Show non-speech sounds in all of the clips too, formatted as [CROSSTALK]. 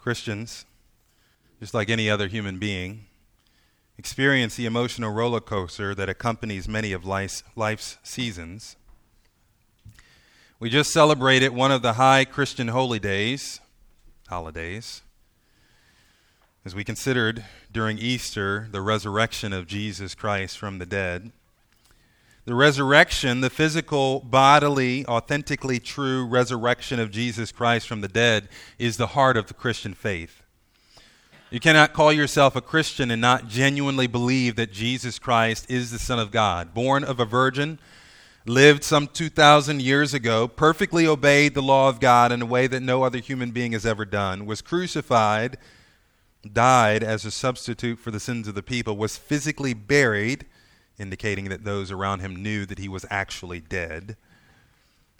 Christians, just like any other human being, experience the emotional roller coaster that accompanies many of life's, life's seasons. We just celebrated one of the high Christian holy days, holidays, as we considered during Easter the resurrection of Jesus Christ from the dead. The resurrection, the physical, bodily, authentically true resurrection of Jesus Christ from the dead, is the heart of the Christian faith. You cannot call yourself a Christian and not genuinely believe that Jesus Christ is the Son of God, born of a virgin, lived some 2,000 years ago, perfectly obeyed the law of God in a way that no other human being has ever done, was crucified, died as a substitute for the sins of the people, was physically buried indicating that those around him knew that he was actually dead,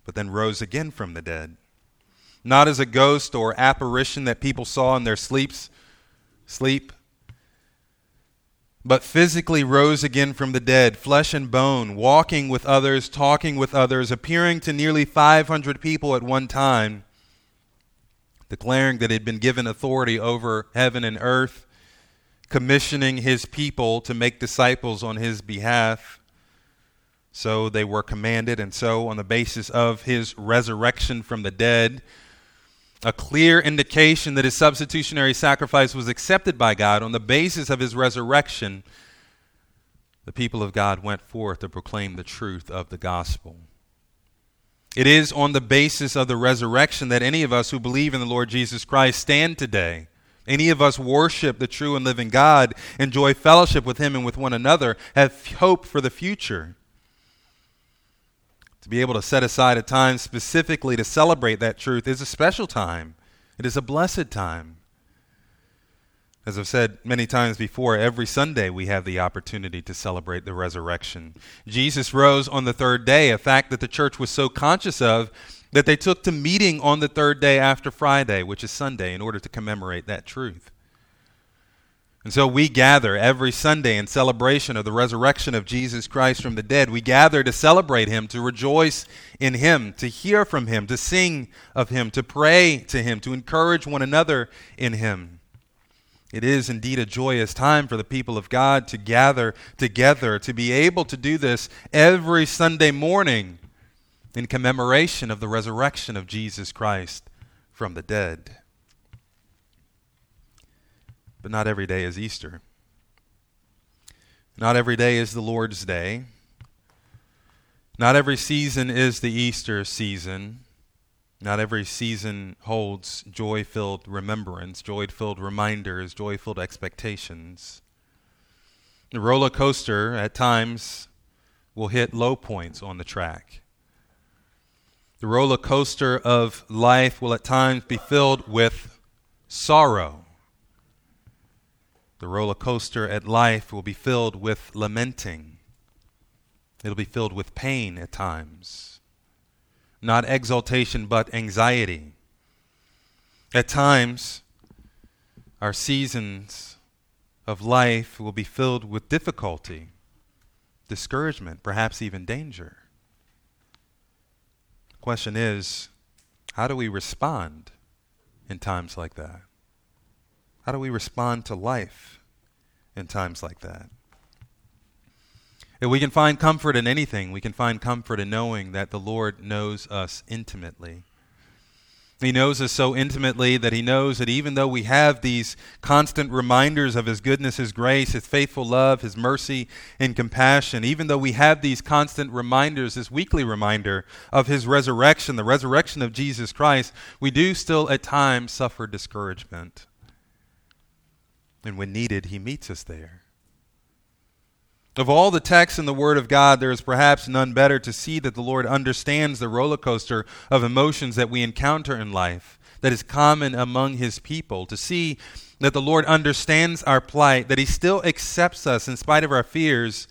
but then rose again from the dead. Not as a ghost or apparition that people saw in their sleeps, sleep, but physically rose again from the dead, flesh and bone, walking with others, talking with others, appearing to nearly 500 people at one time, declaring that he had been given authority over heaven and earth commissioning his people to make disciples on his behalf. So they were commanded, and so, on the basis of his resurrection from the dead, a clear indication that his substitutionary sacrifice was accepted by God, on the basis of his resurrection, the people of God went forth to proclaim the truth of the gospel. It is on the basis of the resurrection that any of us who believe in the Lord Jesus Christ stand today. Any of us worship the true and living God, enjoy fellowship with Him and with one another, have hope for the future. To be able to set aside a time specifically to celebrate that truth is a special time. It is a blessed time. As I've said many times before, every Sunday we have the opportunity to celebrate the resurrection. Jesus rose on the third day, a fact that the church was so conscious of that they took to meeting on the third day after Friday, which is Sunday, in order to commemorate that truth. And so we gather every Sunday in celebration of the resurrection of Jesus Christ from the dead. We gather to celebrate him, to rejoice in him, to hear from him, to sing of him, to pray to him, to encourage one another in him. It is indeed a joyous time for the people of God to gather together, to be able to do this every Sunday morning in commemoration of the resurrection of Jesus Christ from the dead. But not every day is Easter. Not every day is the Lord's Day. Not every season is the Easter season. Not every season holds joy filled remembrance, joy filled reminders, joy filled expectations. The roller coaster at times will hit low points on the track. The roller coaster of life will at times be filled with sorrow. The roller coaster at life will be filled with lamenting. It'll be filled with pain at times. Not exaltation, but anxiety. At times, our seasons of life will be filled with difficulty, discouragement, perhaps even danger. Question is, how do we respond in times like that? How do we respond to life in times like that? If we can find comfort in anything, we can find comfort in knowing that the Lord knows us intimately. He knows us so intimately that He knows that even though we have these constant reminders of His goodness, His grace, His faithful love, His mercy, and compassion, even though we have these constant reminders, this weekly reminder of His resurrection, the resurrection of Jesus Christ, we do still at times suffer discouragement. And when needed, He meets us there. Of all the texts in the Word of God, there is perhaps none better to see that the Lord understands the roller coaster of emotions that we encounter in life that is common among His people, to see that the Lord understands our plight, that He still accepts us in spite of our fears.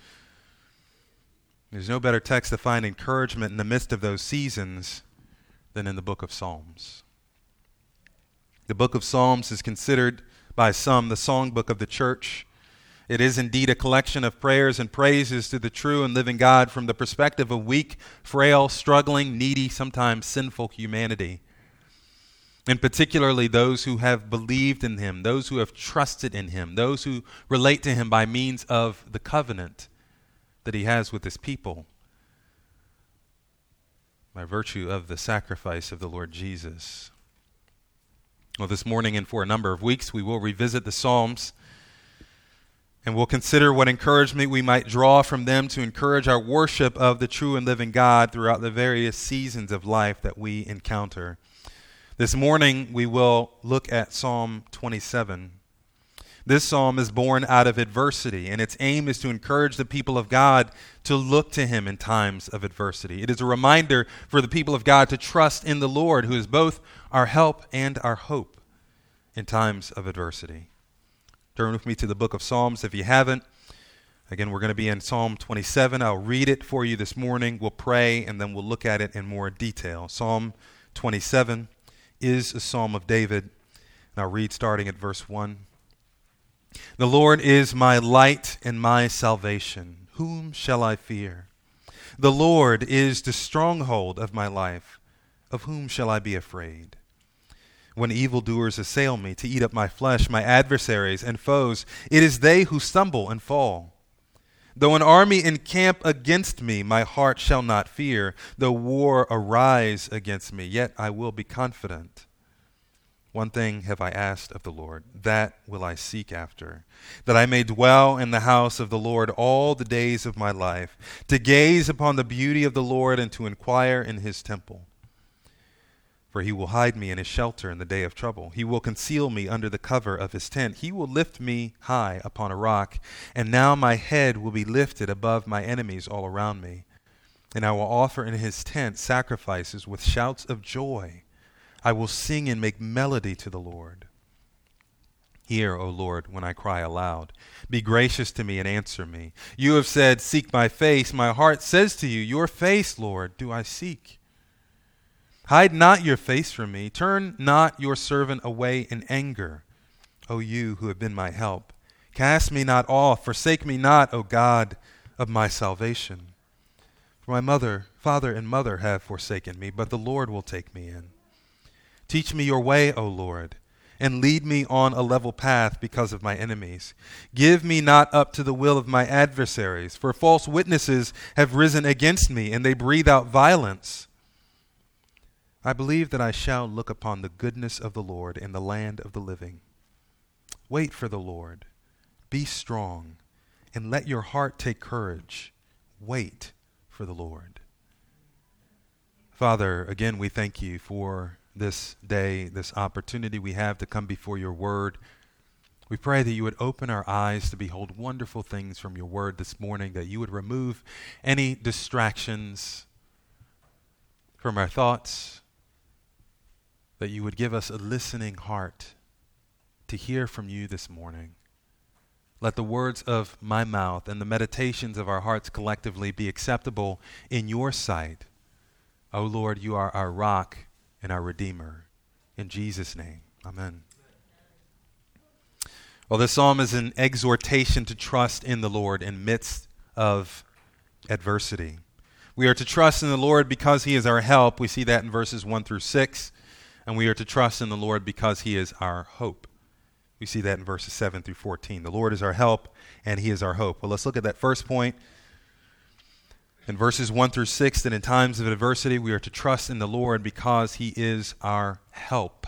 There's no better text to find encouragement in the midst of those seasons than in the book of Psalms. The book of Psalms is considered by some the songbook of the church. It is indeed a collection of prayers and praises to the true and living God from the perspective of weak, frail, struggling, needy, sometimes sinful humanity. and particularly those who have believed in him, those who have trusted in him, those who relate to him by means of the covenant that he has with his people, by virtue of the sacrifice of the Lord Jesus. Well, this morning and for a number of weeks, we will revisit the Psalms and we'll consider what encouragement we might draw from them to encourage our worship of the true and living God throughout the various seasons of life that we encounter. This morning, we will look at Psalm 27. This psalm is born out of adversity, and its aim is to encourage the people of God to look to Him in times of adversity. It is a reminder for the people of God to trust in the Lord, who is both our help and our hope in times of adversity. Turn with me to the book of Psalms if you haven't. Again, we're going to be in Psalm 27. I'll read it for you this morning. We'll pray, and then we'll look at it in more detail. Psalm 27 is a psalm of David. And I'll read starting at verse 1. The Lord is my light and my salvation. Whom shall I fear? The Lord is the stronghold of my life. Of whom shall I be afraid? When evildoers assail me to eat up my flesh, my adversaries and foes, it is they who stumble and fall. Though an army encamp against me, my heart shall not fear. Though war arise against me, yet I will be confident. One thing have I asked of the Lord, that will I seek after, that I may dwell in the house of the Lord all the days of my life, to gaze upon the beauty of the Lord and to inquire in his temple. For he will hide me in his shelter in the day of trouble. He will conceal me under the cover of his tent. He will lift me high upon a rock. And now my head will be lifted above my enemies all around me. And I will offer in his tent sacrifices with shouts of joy. I will sing and make melody to the Lord. Hear, O Lord, when I cry aloud. Be gracious to me and answer me. You have said, Seek my face. My heart says to you, Your face, Lord, do I seek. Hide not your face from me. Turn not your servant away in anger, O you who have been my help. Cast me not off, forsake me not, O God of my salvation. For my mother, father, and mother have forsaken me, but the Lord will take me in. Teach me your way, O Lord, and lead me on a level path because of my enemies. Give me not up to the will of my adversaries, for false witnesses have risen against me, and they breathe out violence. I believe that I shall look upon the goodness of the Lord in the land of the living. Wait for the Lord. Be strong, and let your heart take courage. Wait for the Lord. Father, again, we thank you for this day, this opportunity we have to come before your word. We pray that you would open our eyes to behold wonderful things from your word this morning, that you would remove any distractions from our thoughts, that you would give us a listening heart to hear from you this morning. Let the words of my mouth and the meditations of our hearts collectively be acceptable in your sight. O Lord, you are our rock and our Redeemer. In Jesus' name, amen. Well, this psalm is an exhortation to trust in the Lord in midst of adversity. We are to trust in the Lord because he is our help. We see that in verses 1 through 6 and we are to trust in the Lord because he is our hope. We see that in verses 7 through 14. The Lord is our help, and he is our hope. Well, let's look at that first point. In verses 1 through 6, that in times of adversity we are to trust in the Lord because he is our help.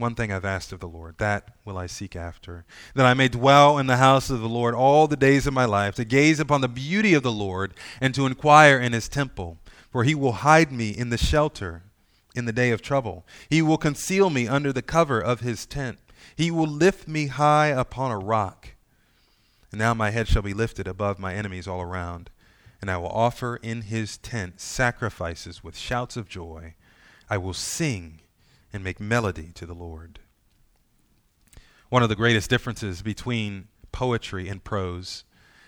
One thing I've asked of the Lord, that will I seek after, that I may dwell in the house of the Lord all the days of my life, to gaze upon the beauty of the Lord, and to inquire in his temple. For he will hide me in the shelter in the day of trouble. He will conceal me under the cover of his tent. He will lift me high upon a rock. And now my head shall be lifted above my enemies all around. And I will offer in his tent sacrifices with shouts of joy. I will sing and make melody to the Lord. One of the greatest differences between poetry and prose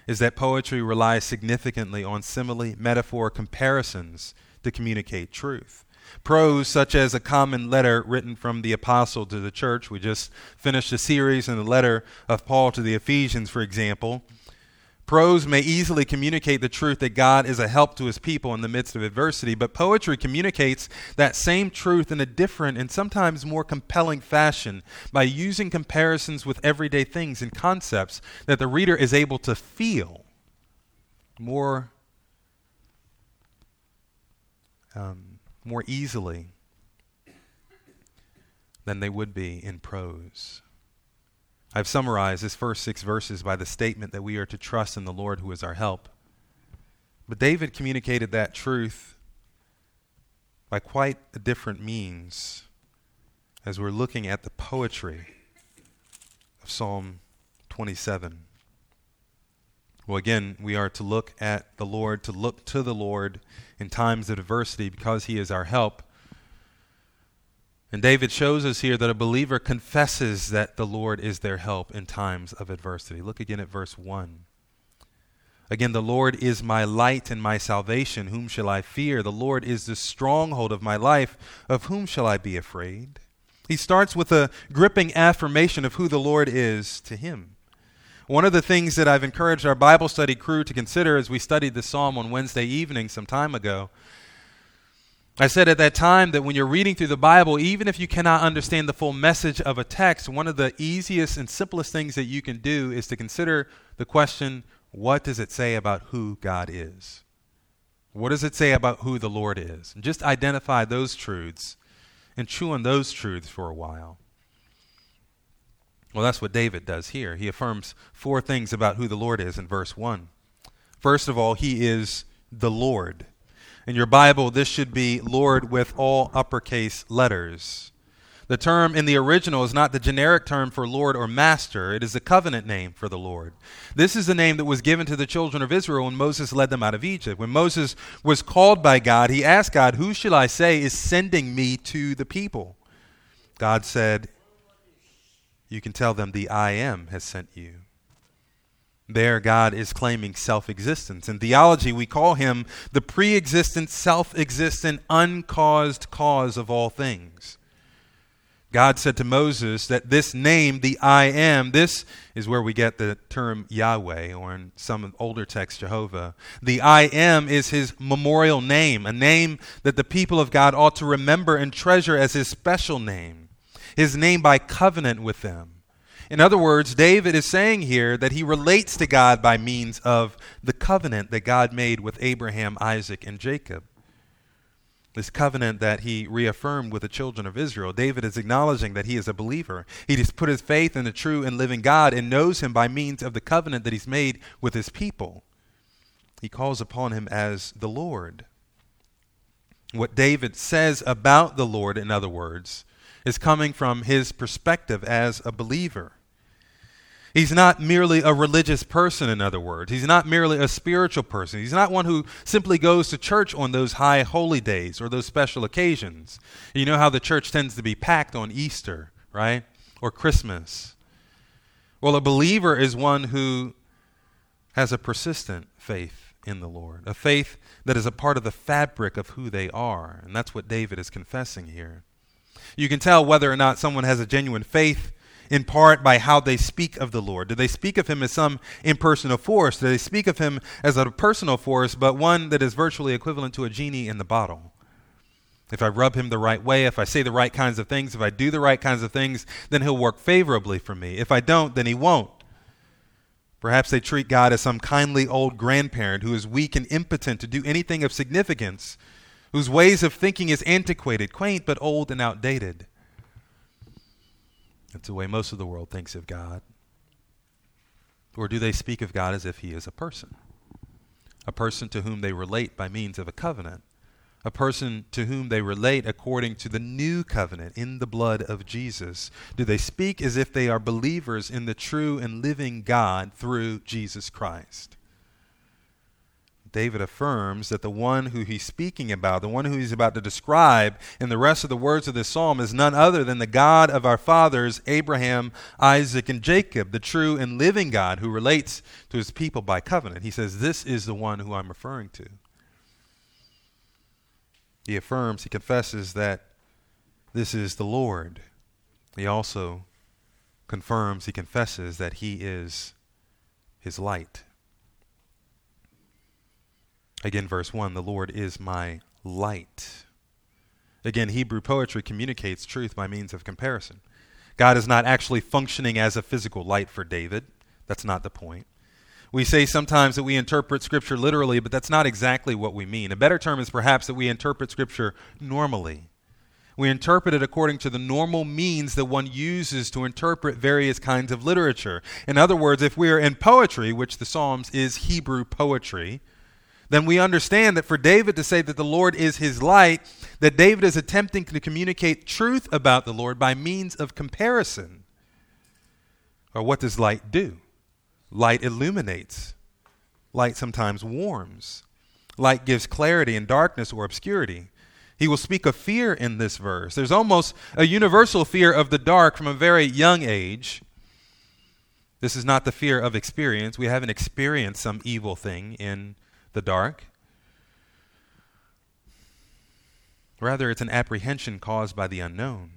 is that poetry relies significantly on simile, metaphor, comparisons to communicate truth. Prose, such as a common letter written from the apostle to the church, we just finished a series in the letter of Paul to the Ephesians, for example, Prose may easily communicate the truth that God is a help to his people in the midst of adversity, but poetry communicates that same truth in a different and sometimes more compelling fashion by using comparisons with everyday things and concepts that the reader is able to feel more, um, more easily than they would be in prose. I've summarized his first six verses by the statement that we are to trust in the Lord who is our help. But David communicated that truth by quite a different means as we're looking at the poetry of Psalm 27. Well, again, we are to look at the Lord, to look to the Lord in times of adversity because he is our help. And David shows us here that a believer confesses that the Lord is their help in times of adversity. Look again at verse 1. Again, the Lord is my light and my salvation. Whom shall I fear? The Lord is the stronghold of my life. Of whom shall I be afraid? He starts with a gripping affirmation of who the Lord is to him. One of the things that I've encouraged our Bible study crew to consider as we studied the psalm on Wednesday evening some time ago I said at that time that when you're reading through the Bible, even if you cannot understand the full message of a text, one of the easiest and simplest things that you can do is to consider the question what does it say about who God is? What does it say about who the Lord is? And just identify those truths and chew on those truths for a while. Well, that's what David does here. He affirms four things about who the Lord is in verse 1. First of all, he is the Lord. In your Bible, this should be Lord with all uppercase letters. The term in the original is not the generic term for Lord or Master, it is the covenant name for the Lord. This is the name that was given to the children of Israel when Moses led them out of Egypt. When Moses was called by God, he asked God, Who shall I say is sending me to the people? God said, You can tell them the I am has sent you. There, God is claiming self existence. In theology, we call him the pre existent, self existent, uncaused cause of all things. God said to Moses that this name, the I am, this is where we get the term Yahweh, or in some older texts, Jehovah. The I am is his memorial name, a name that the people of God ought to remember and treasure as his special name, his name by covenant with them. In other words, David is saying here that he relates to God by means of the covenant that God made with Abraham, Isaac, and Jacob. This covenant that he reaffirmed with the children of Israel. David is acknowledging that he is a believer. He has put his faith in the true and living God and knows him by means of the covenant that he's made with his people. He calls upon him as the Lord. What David says about the Lord, in other words, is coming from his perspective as a believer. He's not merely a religious person, in other words. He's not merely a spiritual person. He's not one who simply goes to church on those high holy days or those special occasions. You know how the church tends to be packed on Easter, right? Or Christmas. Well, a believer is one who has a persistent faith in the Lord, a faith that is a part of the fabric of who they are. And that's what David is confessing here. You can tell whether or not someone has a genuine faith in part by how they speak of the Lord. Do they speak of him as some impersonal force? Do they speak of him as a personal force, but one that is virtually equivalent to a genie in the bottle? If I rub him the right way, if I say the right kinds of things, if I do the right kinds of things, then he'll work favorably for me. If I don't, then he won't. Perhaps they treat God as some kindly old grandparent who is weak and impotent to do anything of significance, whose ways of thinking is antiquated, quaint, but old and outdated. That's the way most of the world thinks of God. Or do they speak of God as if he is a person? A person to whom they relate by means of a covenant. A person to whom they relate according to the new covenant in the blood of Jesus. Do they speak as if they are believers in the true and living God through Jesus Christ? David affirms that the one who he's speaking about, the one who he's about to describe in the rest of the words of this psalm, is none other than the God of our fathers, Abraham, Isaac, and Jacob, the true and living God who relates to his people by covenant. He says, This is the one who I'm referring to. He affirms, he confesses that this is the Lord. He also confirms, he confesses that he is his light. Again, verse 1 The Lord is my light. Again, Hebrew poetry communicates truth by means of comparison. God is not actually functioning as a physical light for David. That's not the point. We say sometimes that we interpret Scripture literally, but that's not exactly what we mean. A better term is perhaps that we interpret Scripture normally. We interpret it according to the normal means that one uses to interpret various kinds of literature. In other words, if we are in poetry, which the Psalms is Hebrew poetry, then we understand that for David to say that the Lord is his light, that David is attempting to communicate truth about the Lord by means of comparison. Or what does light do? Light illuminates, light sometimes warms, light gives clarity in darkness or obscurity. He will speak of fear in this verse. There's almost a universal fear of the dark from a very young age. This is not the fear of experience. We haven't experienced some evil thing in the dark. Rather, it's an apprehension caused by the unknown,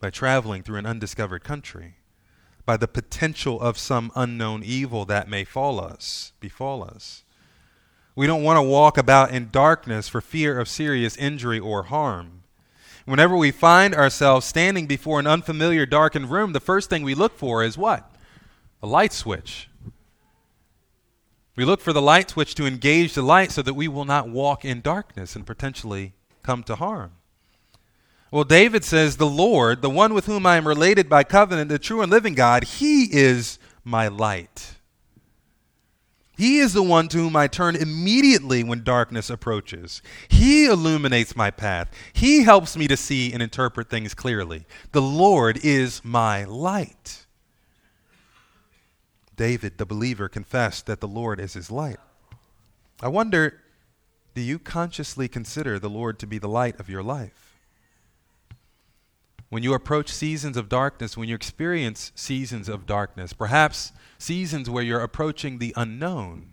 by traveling through an undiscovered country, by the potential of some unknown evil that may fall us, befall us. We don't want to walk about in darkness for fear of serious injury or harm. Whenever we find ourselves standing before an unfamiliar darkened room, the first thing we look for is what? A light switch. We look for the light switch to engage the light so that we will not walk in darkness and potentially come to harm. Well, David says, The Lord, the one with whom I am related by covenant, the true and living God, he is my light. He is the one to whom I turn immediately when darkness approaches. He illuminates my path. He helps me to see and interpret things clearly. The Lord is my light. David, the believer, confessed that the Lord is his light. I wonder do you consciously consider the Lord to be the light of your life? When you approach seasons of darkness, when you experience seasons of darkness, perhaps seasons where you're approaching the unknown,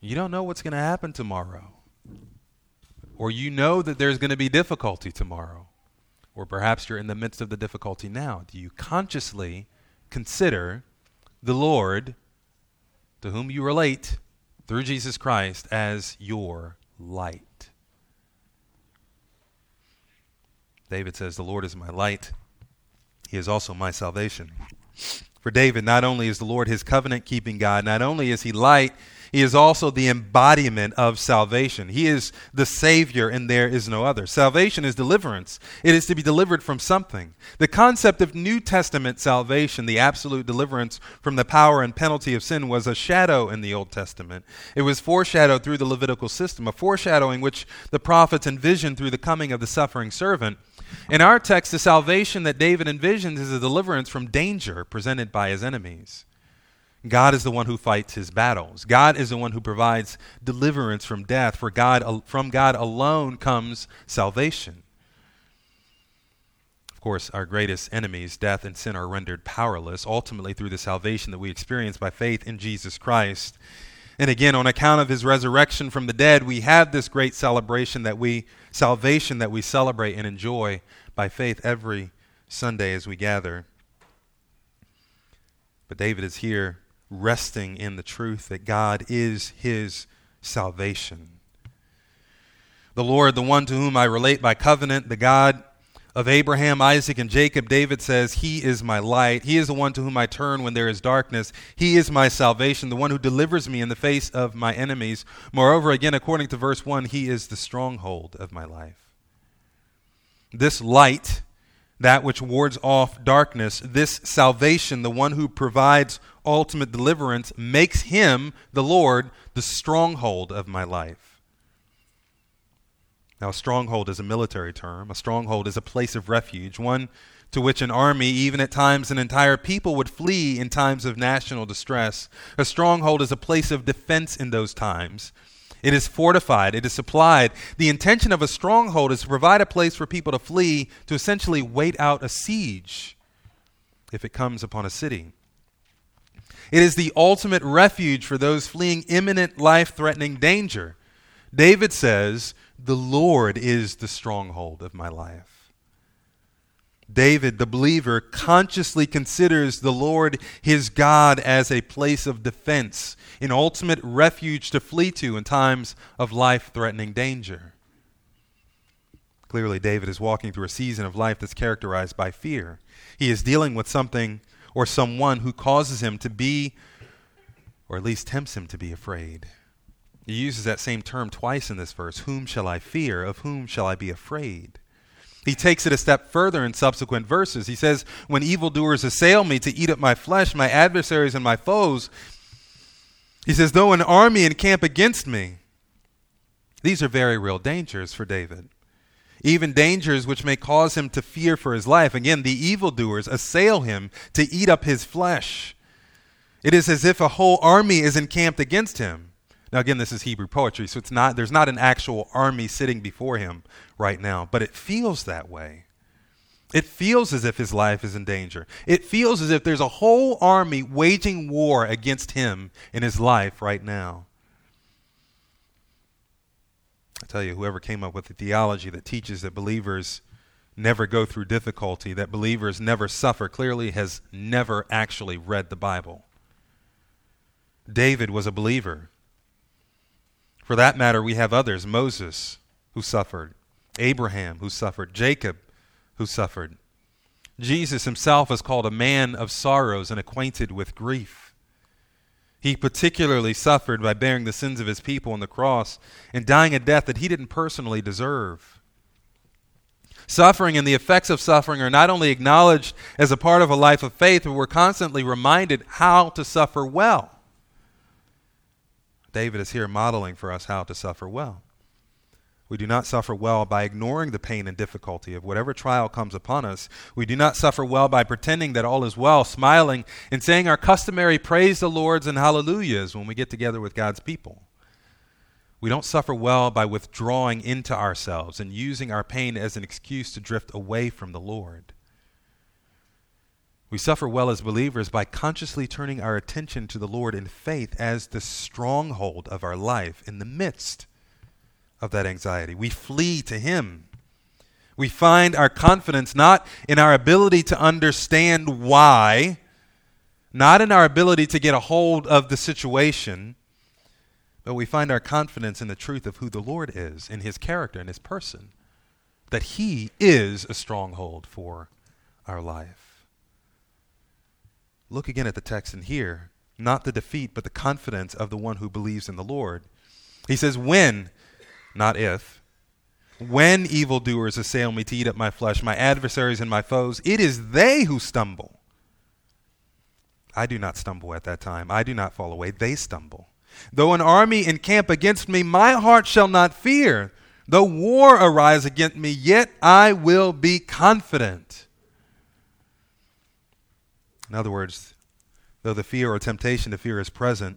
you don't know what's going to happen tomorrow. Or you know that there's going to be difficulty tomorrow. Or perhaps you're in the midst of the difficulty now. Do you consciously consider the Lord, to whom you relate through Jesus Christ, as your light. David says, The Lord is my light, He is also my salvation. For David, not only is the Lord his covenant keeping God, not only is he light, he is also the embodiment of salvation. He is the Savior, and there is no other. Salvation is deliverance, it is to be delivered from something. The concept of New Testament salvation, the absolute deliverance from the power and penalty of sin, was a shadow in the Old Testament. It was foreshadowed through the Levitical system, a foreshadowing which the prophets envisioned through the coming of the suffering servant. In our text, the salvation that David envisions is a deliverance from danger presented by his enemies. God is the one who fights his battles. God is the one who provides deliverance from death. For God, from God alone comes salvation. Of course, our greatest enemies, death and sin, are rendered powerless ultimately through the salvation that we experience by faith in Jesus Christ. And again, on account of his resurrection from the dead, we have this great celebration that we, salvation that we celebrate and enjoy by faith every Sunday as we gather. But David is here resting in the truth that God is his salvation. The Lord, the one to whom I relate by covenant, the God of Abraham, Isaac, and Jacob, David says, He is my light. He is the one to whom I turn when there is darkness. He is my salvation, the one who delivers me in the face of my enemies. Moreover, again, according to verse 1, He is the stronghold of my life. This light, that which wards off darkness, this salvation, the one who provides ultimate deliverance makes him, the Lord, the stronghold of my life. Now, a stronghold is a military term. A stronghold is a place of refuge, one to which an army, even at times an entire people, would flee in times of national distress. A stronghold is a place of defense in those times. It is fortified, it is supplied. The intention of a stronghold is to provide a place for people to flee, to essentially wait out a siege if it comes upon a city. It is the ultimate refuge for those fleeing imminent life threatening danger. David says, The Lord is the stronghold of my life. David, the believer, consciously considers the Lord his God as a place of defense, an ultimate refuge to flee to in times of life threatening danger. Clearly, David is walking through a season of life that's characterized by fear. He is dealing with something or someone who causes him to be, or at least tempts him to be afraid. He uses that same term twice in this verse Whom shall I fear? Of whom shall I be afraid? He takes it a step further in subsequent verses. He says, When evildoers assail me to eat up my flesh, my adversaries and my foes, he says, Though an army encamp against me, these are very real dangers for David even dangers which may cause him to fear for his life. Again, the evildoers assail him to eat up his flesh. It is as if a whole army is encamped against him. Now again, this is Hebrew poetry, so it's not there's not an actual army sitting before him right now, but it feels that way. It feels as if his life is in danger. It feels as if there's a whole army waging war against him in his life right now. I tell you, whoever came up with the theology that teaches that believers never go through difficulty, that believers never suffer, clearly has never actually read the Bible. David was a believer. For that matter, we have others Moses, who suffered, Abraham, who suffered, Jacob, who suffered. Jesus himself is called a man of sorrows and acquainted with grief. He particularly suffered by bearing the sins of his people on the cross and dying a death that he didn't personally deserve. Suffering and the effects of suffering are not only acknowledged as a part of a life of faith, but we're constantly reminded how to suffer well. David is here modeling for us how to suffer well. We do not suffer well by ignoring the pain and difficulty of whatever trial comes upon us. We do not suffer well by pretending that all is well, smiling, and saying our customary praise the Lord's and hallelujahs when we get together with God's people. We don't suffer well by withdrawing into ourselves and using our pain as an excuse to drift away from the Lord. We suffer well as believers by consciously turning our attention to the Lord in faith as the stronghold of our life in the midst of that anxiety. We flee to Him. We find our confidence not in our ability to understand why, not in our ability to get a hold of the situation, but we find our confidence in the truth of who the Lord is, in His character, in His person, that He is a stronghold for our life. Look again at the text and hear not the defeat, but the confidence of the one who believes in the Lord. He says, When not if. When evildoers assail me to eat up my flesh, my adversaries and my foes, it is they who stumble. I do not stumble at that time. I do not fall away. They stumble. Though an army encamp against me, my heart shall not fear. Though war arise against me, yet I will be confident. In other words, though the fear or temptation to fear is present,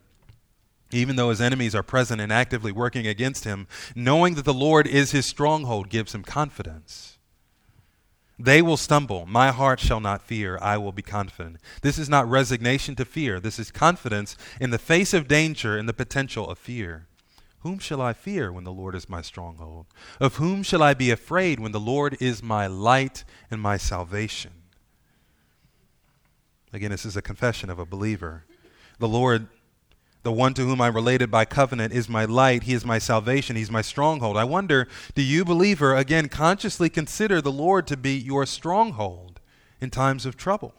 even though his enemies are present and actively working against him, knowing that the Lord is his stronghold gives him confidence. They will stumble. My heart shall not fear. I will be confident. This is not resignation to fear. This is confidence in the face of danger and the potential of fear. Whom shall I fear when the Lord is my stronghold? Of whom shall I be afraid when the Lord is my light and my salvation? Again, this is a confession of a believer. The Lord the one to whom I'm related by covenant is my light. He is my salvation. He's my stronghold. I wonder, do you, believer, again, consciously consider the Lord to be your stronghold in times of trouble?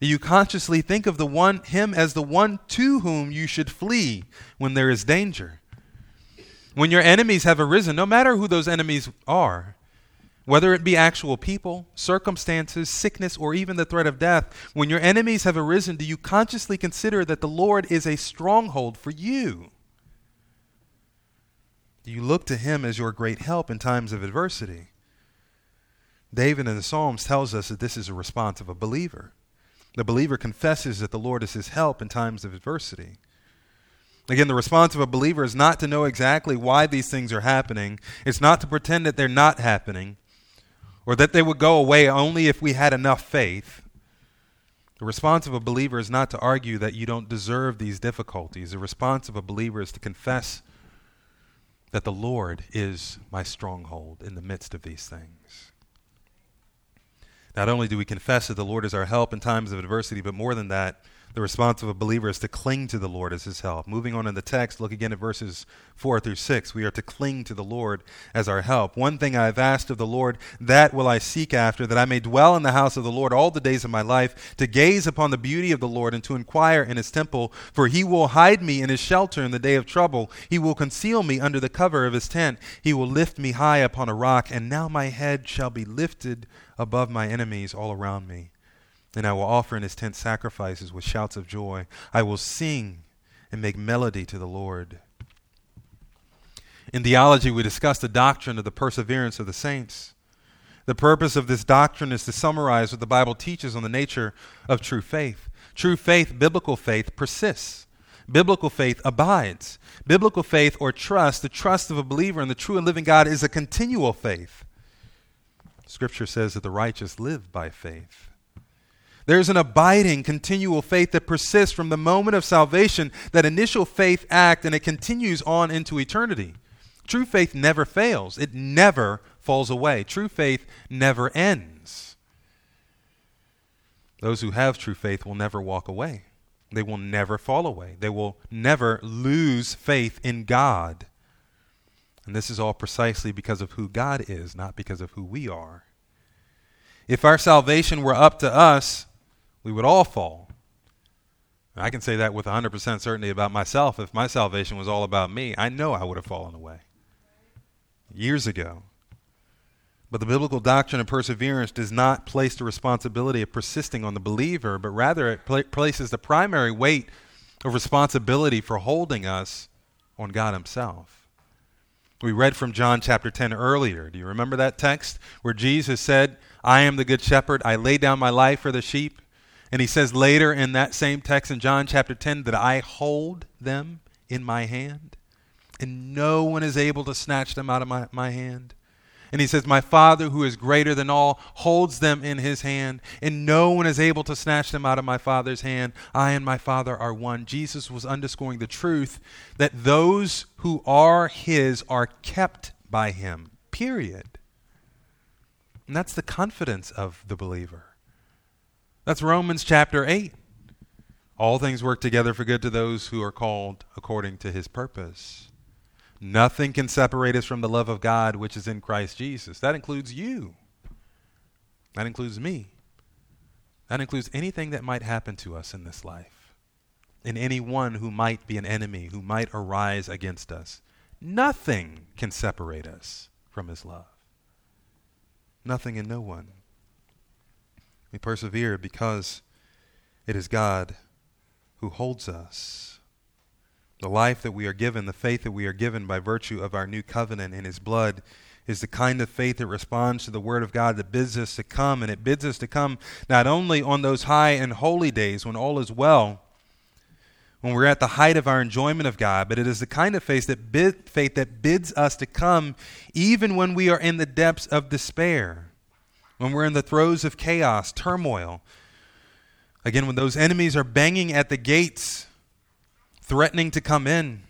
Do you consciously think of the one, him as the one to whom you should flee when there is danger? When your enemies have arisen, no matter who those enemies are, whether it be actual people, circumstances, sickness, or even the threat of death, when your enemies have arisen, do you consciously consider that the Lord is a stronghold for you? Do you look to Him as your great help in times of adversity? David in the Psalms tells us that this is a response of a believer. The believer confesses that the Lord is his help in times of adversity. Again, the response of a believer is not to know exactly why these things are happening. It's not to pretend that they're not happening or that they would go away only if we had enough faith. The response of a believer is not to argue that you don't deserve these difficulties. The response of a believer is to confess that the Lord is my stronghold in the midst of these things. Not only do we confess that the Lord is our help in times of adversity, but more than that, the response of a believer is to cling to the Lord as his help. Moving on in the text, look again at verses 4 through 6. We are to cling to the Lord as our help. One thing I have asked of the Lord, that will I seek after, that I may dwell in the house of the Lord all the days of my life, to gaze upon the beauty of the Lord and to inquire in his temple. For he will hide me in his shelter in the day of trouble. He will conceal me under the cover of his tent. He will lift me high upon a rock, and now my head shall be lifted above my enemies all around me. And I will offer in his tent sacrifices with shouts of joy. I will sing and make melody to the Lord. In theology, we discuss the doctrine of the perseverance of the saints. The purpose of this doctrine is to summarize what the Bible teaches on the nature of true faith. True faith, biblical faith, persists. Biblical faith abides. Biblical faith or trust, the trust of a believer in the true and living God, is a continual faith. Scripture says that the righteous live by faith. There's an abiding, continual faith that persists from the moment of salvation, that initial faith act, and it continues on into eternity. True faith never fails, it never falls away. True faith never ends. Those who have true faith will never walk away, they will never fall away, they will never lose faith in God. And this is all precisely because of who God is, not because of who we are. If our salvation were up to us, we would all fall. I can say that with 100% certainty about myself. If my salvation was all about me, I know I would have fallen away years ago. But the biblical doctrine of perseverance does not place the responsibility of persisting on the believer, but rather it pl- places the primary weight of responsibility for holding us on God Himself. We read from John chapter 10 earlier. Do you remember that text where Jesus said, I am the good shepherd, I lay down my life for the sheep? And he says later in that same text in John chapter 10 that I hold them in my hand, and no one is able to snatch them out of my, my hand. And he says, My Father, who is greater than all, holds them in his hand, and no one is able to snatch them out of my Father's hand. I and my Father are one. Jesus was underscoring the truth that those who are his are kept by him, period. And that's the confidence of the believer. That's Romans chapter 8. All things work together for good to those who are called according to his purpose. Nothing can separate us from the love of God which is in Christ Jesus. That includes you. That includes me. That includes anything that might happen to us in this life. And anyone who might be an enemy, who might arise against us. Nothing can separate us from his love. Nothing and no one. We persevere because it is God who holds us. The life that we are given, the faith that we are given by virtue of our new covenant in His blood, is the kind of faith that responds to the Word of God that bids us to come. And it bids us to come not only on those high and holy days when all is well, when we're at the height of our enjoyment of God, but it is the kind of faith that, bid, faith that bids us to come even when we are in the depths of despair when we're in the throes of chaos, turmoil. Again, when those enemies are banging at the gates, threatening to come in.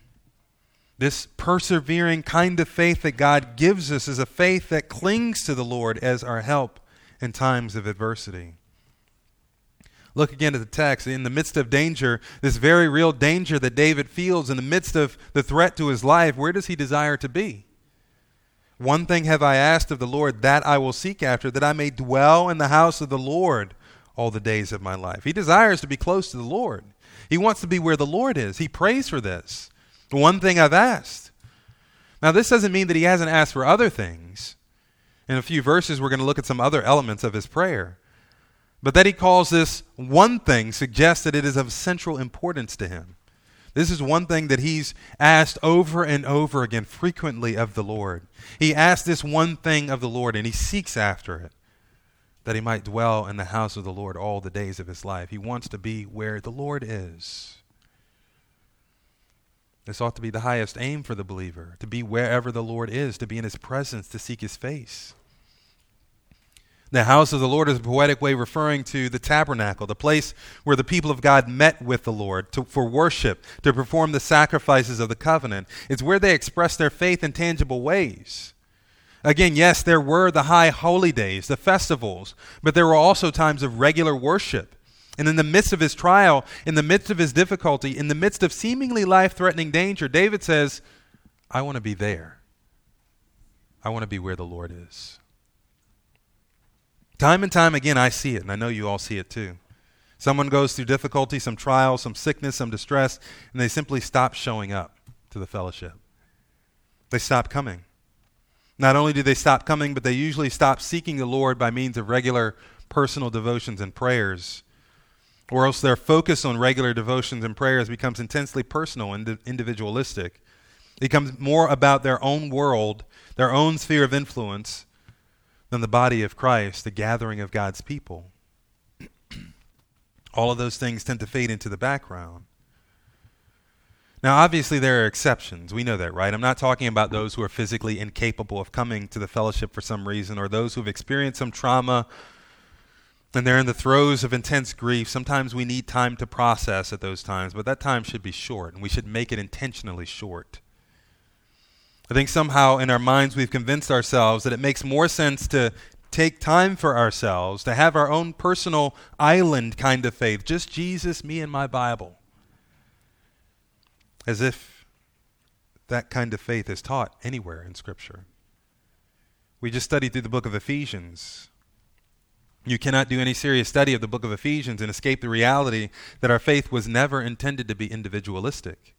This persevering kind of faith that God gives us is a faith that clings to the Lord as our help in times of adversity. Look again at the text. In the midst of danger, this very real danger that David feels, in the midst of the threat to his life, where does he desire to be? One thing have I asked of the Lord, that I will seek after, that I may dwell in the house of the Lord all the days of my life. He desires to be close to the Lord. He wants to be where the Lord is. He prays for this. One thing I've asked. Now, this doesn't mean that he hasn't asked for other things. In a few verses, we're going to look at some other elements of his prayer. But that he calls this one thing suggests that it is of central importance to him. This is one thing that he's asked over and over again, frequently of the Lord. He asks this one thing of the Lord and he seeks after it. that he might dwell in the house of the Lord all the days of his life. He wants to be where the Lord is. This ought to be the highest aim for the believer to be wherever the Lord is, to be in his presence, to seek his face. The house of the Lord is a poetic way referring to the tabernacle, the place where the people of God met with the Lord to, for worship, to perform the sacrifices of the covenant. It's where they expressed their faith in tangible ways. Again, yes, there were the high holy days, the festivals, but there were also times of regular worship. And in the midst of his trial, in the midst of his difficulty, in the midst of seemingly life threatening danger, David says, I want to be there. I want to be where the Lord is. Time and time again, I see it, and I know you all see it too. Someone goes through difficulty, some trial, some sickness, some distress, and they simply stop showing up to the fellowship. They stop coming. Not only do they stop coming, but they usually stop seeking the Lord by means of regular personal devotions and prayers. Or else their focus on regular devotions and prayers becomes intensely personal and individualistic. It becomes more about their own world, their own sphere of influence, than the body of Christ, the gathering of God's people. [CLEARS THROAT] All of those things tend to fade into the background. Now, obviously, there are exceptions. We know that, right? I'm not talking about those who are physically incapable of coming to the fellowship for some reason or those who have experienced some trauma and they're in the throes of intense grief. Sometimes we need time to process at those times, but that time should be short, and we should make it intentionally short. I think somehow in our minds we've convinced ourselves that it makes more sense to take time for ourselves, to have our own personal island kind of faith, just Jesus, me, and my Bible. As if that kind of faith is taught anywhere in Scripture. We just studied through the book of Ephesians. You cannot do any serious study of the book of Ephesians and escape the reality that our faith was never intended to be individualistic.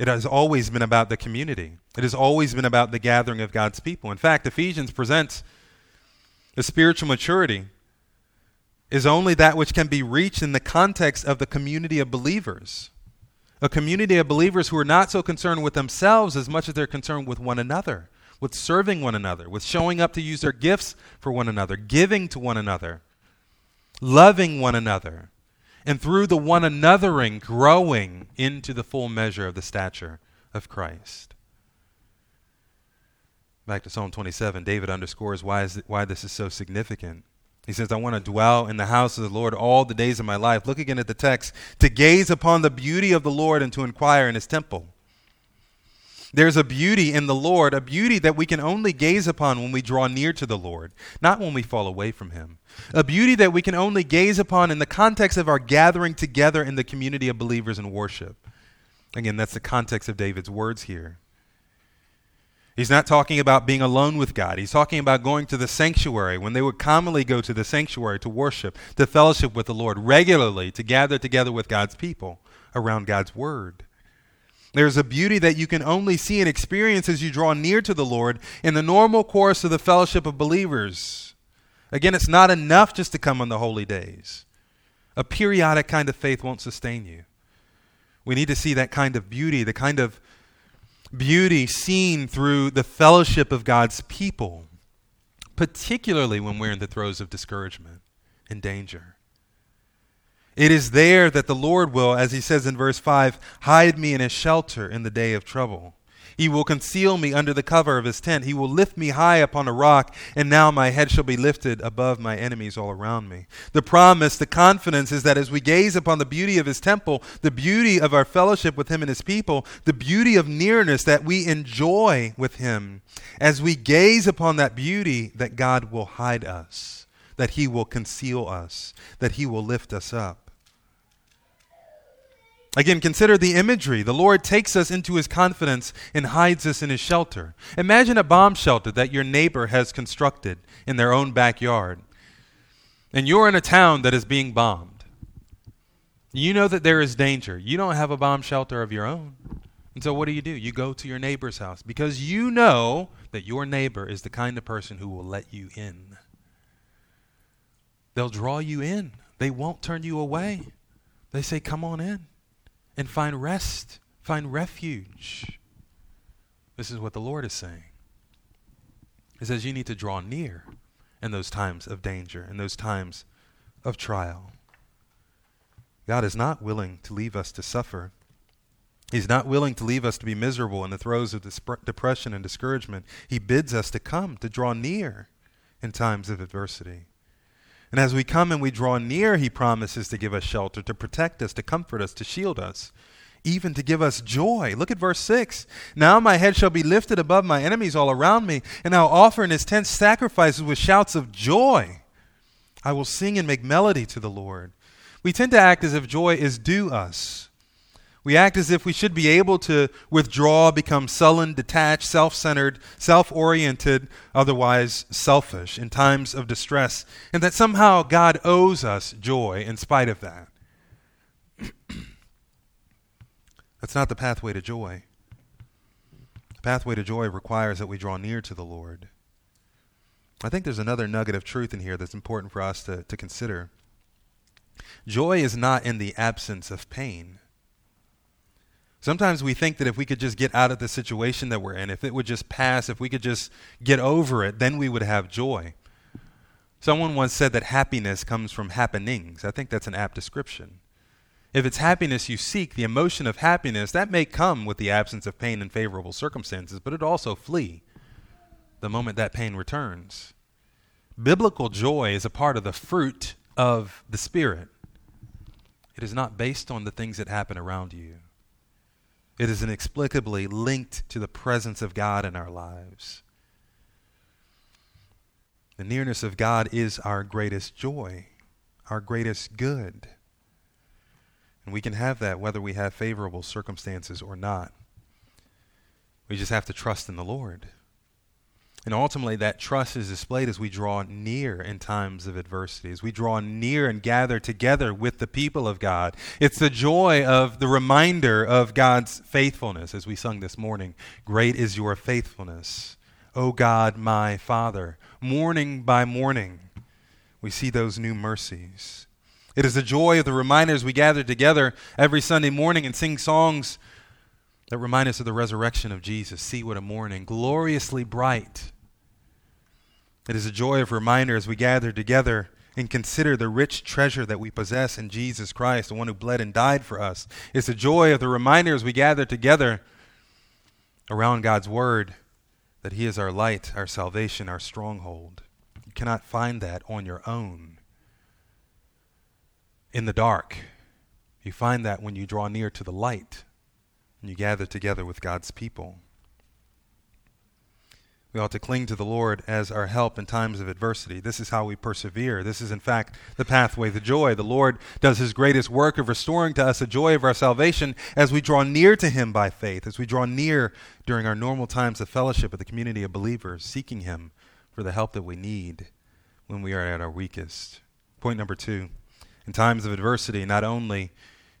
It has always been about the community. It has always been about the gathering of God's people. In fact, Ephesians presents the spiritual maturity is only that which can be reached in the context of the community of believers. A community of believers who are not so concerned with themselves as much as they're concerned with one another, with serving one another, with showing up to use their gifts for one another, giving to one another, loving one another, and through the one anothering growing into the full measure of the stature of Christ. Back to Psalm 27, David underscores why, is, why this is so significant. He says, I want to dwell in the house of the Lord all the days of my life. Look again at the text to gaze upon the beauty of the Lord and to inquire in his temple. There's a beauty in the Lord, a beauty that we can only gaze upon when we draw near to the Lord, not when we fall away from him. A beauty that we can only gaze upon in the context of our gathering together in the community of believers in worship. Again, that's the context of David's words here. He's not talking about being alone with God. He's talking about going to the sanctuary when they would commonly go to the sanctuary to worship, to fellowship with the Lord regularly, to gather together with God's people around God's word. There's a beauty that you can only see and experience as you draw near to the Lord in the normal course of the fellowship of believers. Again, it's not enough just to come on the holy days. A periodic kind of faith won't sustain you. We need to see that kind of beauty, the kind of beauty seen through the fellowship of God's people, particularly when we're in the throes of discouragement and danger. It is there that the Lord will, as he says in verse 5, hide me in his shelter in the day of trouble. He will conceal me under the cover of his tent. He will lift me high upon a rock, and now my head shall be lifted above my enemies all around me. The promise, the confidence is that as we gaze upon the beauty of his temple, the beauty of our fellowship with him and his people, the beauty of nearness that we enjoy with him, as we gaze upon that beauty, that God will hide us, that he will conceal us, that he will lift us up. Again, consider the imagery. The Lord takes us into his confidence and hides us in his shelter. Imagine a bomb shelter that your neighbor has constructed in their own backyard. And you're in a town that is being bombed. You know that there is danger. You don't have a bomb shelter of your own. And so what do you do? You go to your neighbor's house because you know that your neighbor is the kind of person who will let you in. They'll draw you in, they won't turn you away. They say, Come on in and find rest, find refuge. This is what the Lord is saying. He says, You need to draw near in those times of danger, in those times of trial. God is not willing to leave us to suffer. He's not willing to leave us to be miserable in the throes of depression and discouragement. He bids us to come, to draw near in times of adversity. And as we come and we draw near, He promises to give us shelter, to protect us, to comfort us, to shield us, even to give us joy. Look at verse 6. Now my head shall be lifted above my enemies all around me, and I'll offer in His tent sacrifices with shouts of joy. I will sing and make melody to the Lord. We tend to act as if joy is due us. We act as if we should be able to withdraw, become sullen, detached, self centered, self oriented, otherwise selfish in times of distress, and that somehow God owes us joy in spite of that. [CLEARS THROAT] That's not the pathway to joy. The pathway to joy requires that we draw near to the Lord. I think there's another nugget of truth in here that's important for us to, to consider. Joy is not in the absence of pain. Sometimes we think that if we could just get out of the situation that we're in, if it would just pass, if we could just get over it, then we would have joy. Someone once said that happiness comes from happenings. I think that's an apt description. If it's happiness you seek, the emotion of happiness, that may come with the absence of pain and favorable circumstances, but it also flee the moment that pain returns. Biblical joy is a part of the fruit of the Spirit. It is not based on the things that happen around you. It is inexplicably linked to the presence of God in our lives. The nearness of God is our greatest joy, our greatest good. And we can have that whether we have favorable circumstances or not. We just have to trust in the Lord. And ultimately, that trust is displayed as we draw near in times of adversity, as we draw near and gather together with the people of God. It's the joy of the reminder of God's faithfulness, as we sung this morning. Great is your faithfulness, O God, my Father. Morning by morning, we see those new mercies. It is the joy of the reminders we gather together every Sunday morning and sing songs that remind us of the resurrection of Jesus. See what a morning, gloriously bright. It is a joy of reminder as we gather together and consider the rich treasure that we possess in Jesus Christ, the one who bled and died for us. It's a joy of the reminder as we gather together around God's Word that He is our light, our salvation, our stronghold. You cannot find that on your own in the dark. You find that when you draw near to the light and you gather together with God's people. We ought to cling to the Lord as our help in times of adversity. This is how we persevere. This is, in fact, the pathway to joy. The Lord does his greatest work of restoring to us the joy of our salvation as we draw near to him by faith, as we draw near during our normal times of fellowship with the community of believers, seeking him for the help that we need when we are at our weakest. Point number two in times of adversity, not only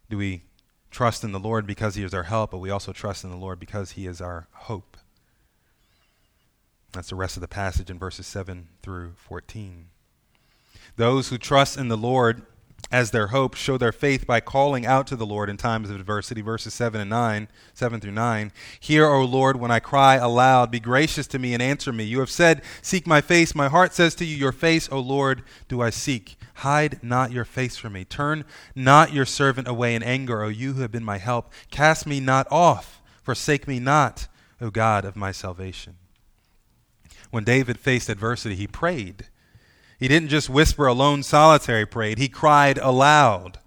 do we trust in the Lord because He is our help, but we also trust in the Lord because He is our hope. That's the rest of the passage in verses 7 through 14. Those who trust in the Lord as their hope show their faith by calling out to the Lord in times of adversity. Verses 7 and 9, 7 through 9. Hear, O Lord, when I cry aloud. Be gracious to me and answer me. You have said, Seek my face. My heart says to you, Your face, O Lord, do I seek. Hide not your face from me. Turn not your servant away in anger, O you who have been my help. Cast me not off. Forsake me not, O God of my salvation. When David faced adversity, he prayed. He didn't just whisper a lone solitary prayer, he cried aloud.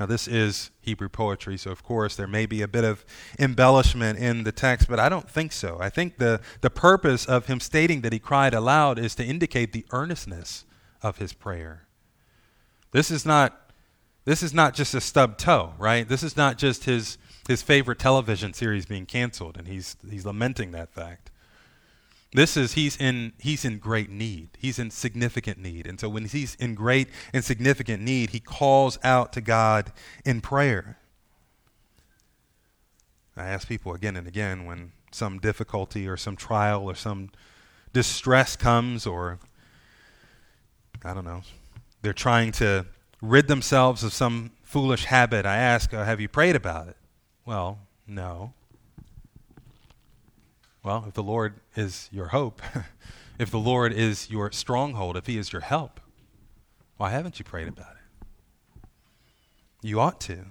Now, this is Hebrew poetry, so of course there may be a bit of embellishment in the text, but I don't think so. I think the, the purpose of him stating that he cried aloud is to indicate the earnestness of his prayer. This is not this is not just a stub toe, right? This is not just his his favorite television series being canceled and he's he's lamenting that fact. This is he's in he's in great need. He's in significant need. And so when he's in great and significant need, he calls out to God in prayer. I ask people again and again when some difficulty or some trial or some distress comes or I don't know, they're trying to rid themselves of some foolish habit. I ask, uh, have you prayed about it? Well, no. Well, if the Lord is your hope, [LAUGHS] if the Lord is your stronghold, if He is your help, why haven't you prayed about it? You ought to.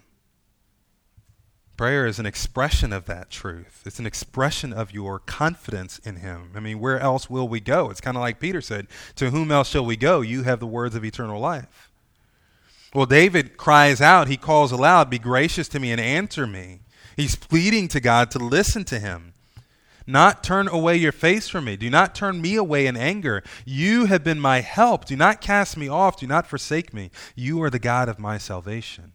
Prayer is an expression of that truth. It's an expression of your confidence in Him. I mean, where else will we go? It's kind of like Peter said, To whom else shall we go? You have the words of eternal life. Well, David cries out, he calls aloud, Be gracious to me and answer me. He's pleading to God to listen to him. Not turn away your face from me. Do not turn me away in anger. You have been my help. Do not cast me off. Do not forsake me. You are the God of my salvation.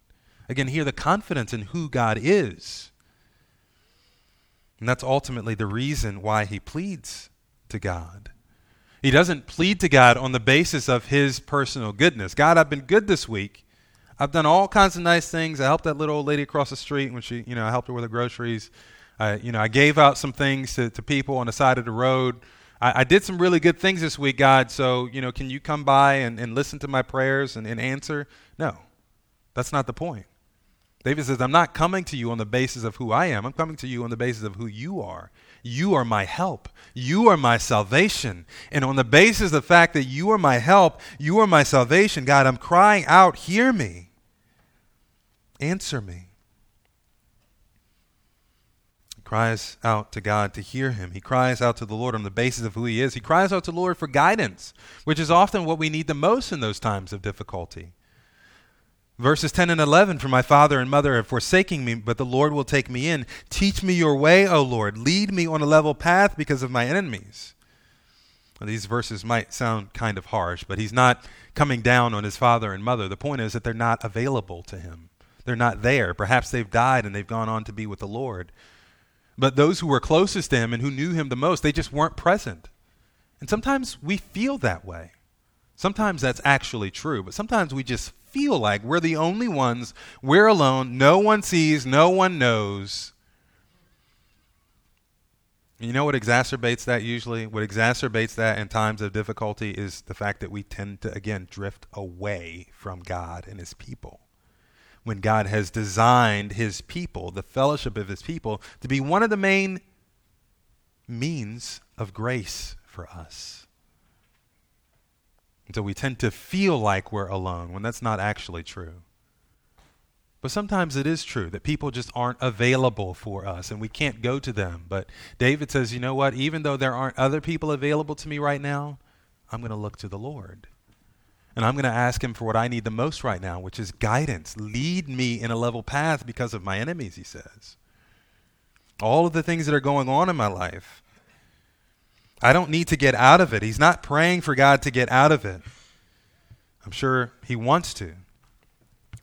Again, here the confidence in who God is. And that's ultimately the reason why he pleads to God. He doesn't plead to God on the basis of his personal goodness. God, I've been good this week. I've done all kinds of nice things. I helped that little old lady across the street when she, you know, I helped her with her groceries. I, you know, I gave out some things to, to people on the side of the road. I, I, did some really good things this week, God. So, you know, can you come by and, and listen to my prayers and, and answer? No, that's not the point. David says, I'm not coming to you on the basis of who I am. I'm coming to you on the basis of who you are. You are my help. You are my salvation. And on the basis of the fact that you are my help, you are my salvation, God, I'm crying out, hear me. Answer me. He cries out to God to hear him. He cries out to the Lord on the basis of who he is. He cries out to the Lord for guidance, which is often what we need the most in those times of difficulty. Verses 10 and 11 For my father and mother have forsaken me, but the Lord will take me in. Teach me your way, O Lord. Lead me on a level path because of my enemies. These verses might sound kind of harsh, but he's not coming down on his father and mother. The point is that they're not available to him, they're not there. Perhaps they've died and they've gone on to be with the Lord. But those who were closest to him and who knew him the most, they just weren't present. And sometimes we feel that way. Sometimes that's actually true, but sometimes we just feel like we're the only ones, we're alone, no one sees, no one knows. You know what exacerbates that usually? What exacerbates that in times of difficulty is the fact that we tend to, again, drift away from God and His people. When God has designed His people, the fellowship of His people, to be one of the main means of grace for us. And so we tend to feel like we're alone when that's not actually true. But sometimes it is true that people just aren't available for us and we can't go to them. But David says, you know what? Even though there aren't other people available to me right now, I'm going to look to the Lord. And I'm going to ask him for what I need the most right now, which is guidance. Lead me in a level path because of my enemies, he says. All of the things that are going on in my life, I don't need to get out of it. He's not praying for God to get out of it. I'm sure he wants to.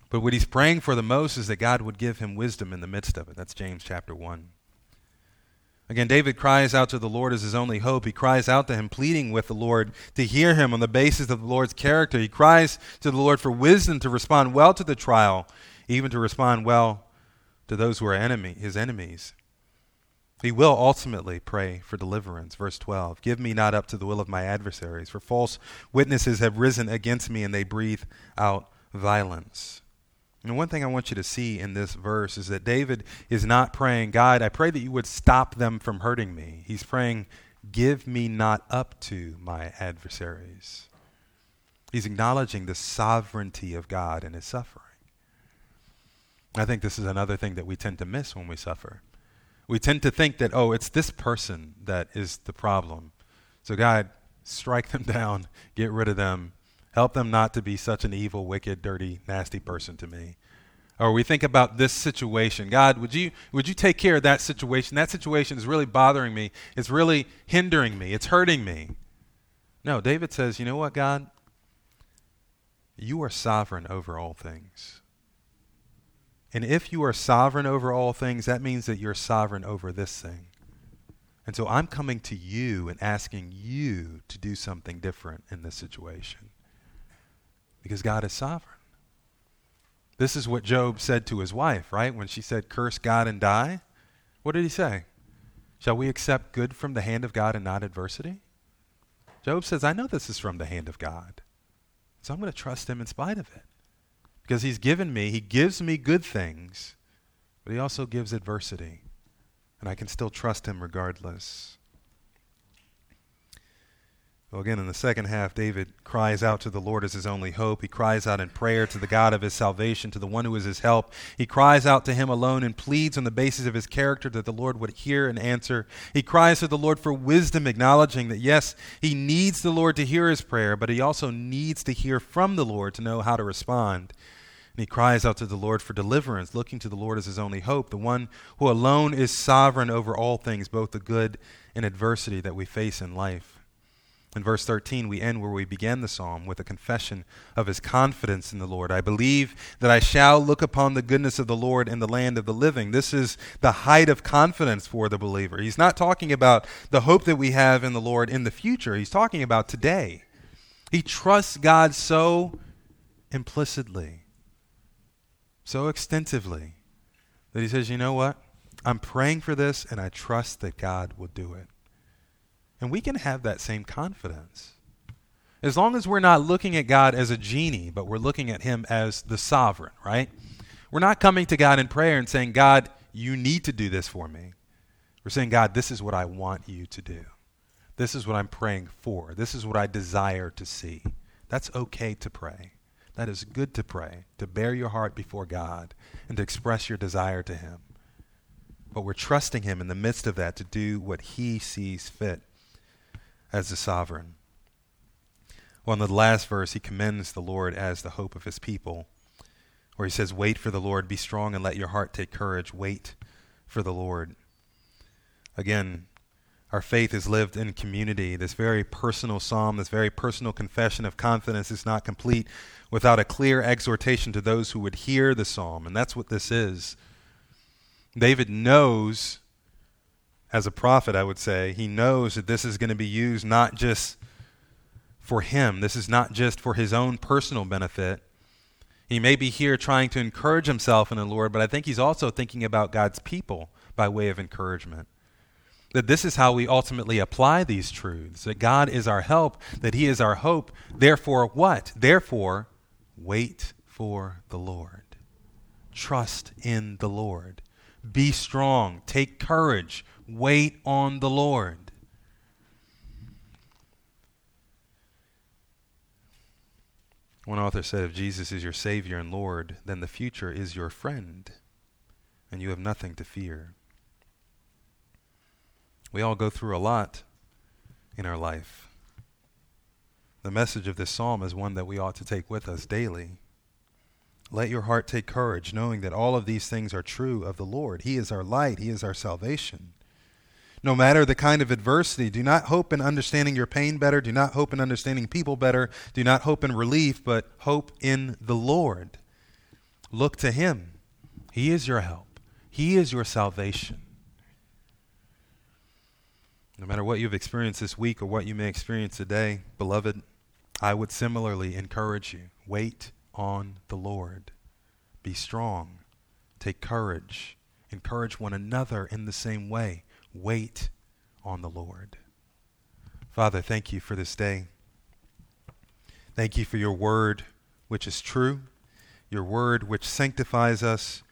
But what he's praying for the most is that God would give him wisdom in the midst of it. That's James chapter 1. Again, David cries out to the Lord as his only hope. He cries out to him, pleading with the Lord to hear him on the basis of the Lord's character. He cries to the Lord for wisdom to respond well to the trial, even to respond well to those who are enemy, his enemies. He will ultimately pray for deliverance. Verse 12 Give me not up to the will of my adversaries, for false witnesses have risen against me, and they breathe out violence. And one thing I want you to see in this verse is that David is not praying, God, I pray that you would stop them from hurting me. He's praying, Give me not up to my adversaries. He's acknowledging the sovereignty of God in his suffering. I think this is another thing that we tend to miss when we suffer we tend to think that, oh, it's this person that is the problem. So, God, strike them [LAUGHS] down, get rid of them, help them not to be such an evil, wicked, dirty, nasty person to me. Or we think about this situation. God, would you, would you take care of that situation? That situation is really bothering me. It's really hindering me. It's hurting me. No, David says, you know what, God? You are sovereign over all things. And if you are sovereign over all things, that means that you're sovereign over this thing. And so I'm coming to you and asking you to do something different in this situation. Because God is sovereign. This is what Job said to his wife, right? When she said, Curse God and die. What did he say? Shall we accept good from the hand of God and not adversity? Job says, I know this is from the hand of God. So I'm going to trust him in spite of it because he's given me, he gives me good things, but he also gives adversity. And I can still trust him regardless. Well, again, in the second half, David cries out to the Lord as his only hope. He cries out in prayer to the God of his salvation, to the one who is his help. He cries out to him alone and pleads on the basis of his character that the Lord would hear and answer. He cries to the Lord for wisdom, acknowledging that, yes, he needs the Lord to hear his prayer, but he also needs to hear from the Lord to know how to respond. And he cries out to the Lord for deliverance, looking to the Lord as his only hope, the one who alone is sovereign over all things, both the good and adversity that we face in life. In verse 13, we end where we began the psalm with a confession of his confidence in the Lord. I believe that I shall look upon the goodness of the Lord in the land of the living. This is the height of confidence for the believer. He's not talking about the hope that we have in the Lord in the future, he's talking about today. He trusts God so implicitly, so extensively, that he says, You know what? I'm praying for this, and I trust that God will do it. And we can have that same confidence. As long as we're not looking at God as a genie, but we're looking at Him as the sovereign, right? We're not coming to God in prayer and saying, God, you need to do this for me. We're saying, God, this is what I want you to do. This is what I'm praying for. This is what I desire to see. That's okay to pray. That is good to pray, to bare your heart before God and to express your desire to Him. But we're trusting Him in the midst of that to do what He sees fit as the sovereign. Well, in the last verse, he commends the Lord as the hope of his people, where he says, Wait for the Lord, be strong, and let your heart take courage. Wait for the Lord. Again, our faith is lived in community. This very personal psalm, this very personal confession of confidence is not complete without a clear exhortation to those who would hear the psalm. And that's what this is. David knows as a prophet, I would say, he knows that this is going to be used not just for him, this is not just for his own personal benefit. He may be here trying to encourage himself in the Lord, but I think he's also thinking about God's people by way of encouragement. That this is how we ultimately apply these truths that God is our help, that He is our hope. Therefore, what? Therefore, wait for the Lord. Trust in the Lord. Be strong. Take courage. Wait on the Lord. One author said, If Jesus is your Savior and Lord, then the future is your friend, and you have nothing to fear. We all go through a lot in our life. The message of this psalm is one that we ought to take with us daily. Let your heart take courage, knowing that all of these things are true of the Lord. He is our light, He is our salvation no matter the kind of adversity. Do not hope in understanding your pain better. Do not hope in understanding people better. Do not hope in relief, but hope in the Lord. Look to Him. He is your help, He is your salvation. No matter what you've experienced this week or what you may experience today, beloved, I would similarly encourage you wait on the Lord. Be strong. Take courage. Encourage one another in the same way. Wait on the Lord. Father, thank you for this day. Thank you for your word, which is true, your word, which sanctifies us,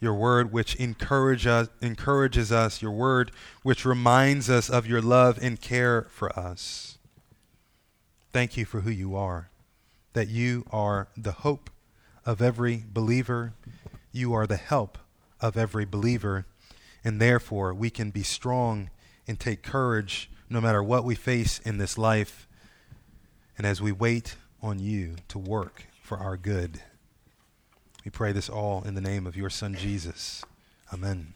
your word, which encourage us, encourages us, your word, which reminds us of your love and care for us. Thank you for who you are, that you are the hope of every believer, you are the help of every believer and therefore, we can be strong and take courage no matter what we face in this life. And as we wait on you to work for our good, we pray this all in the name of your Son, Jesus. Amen.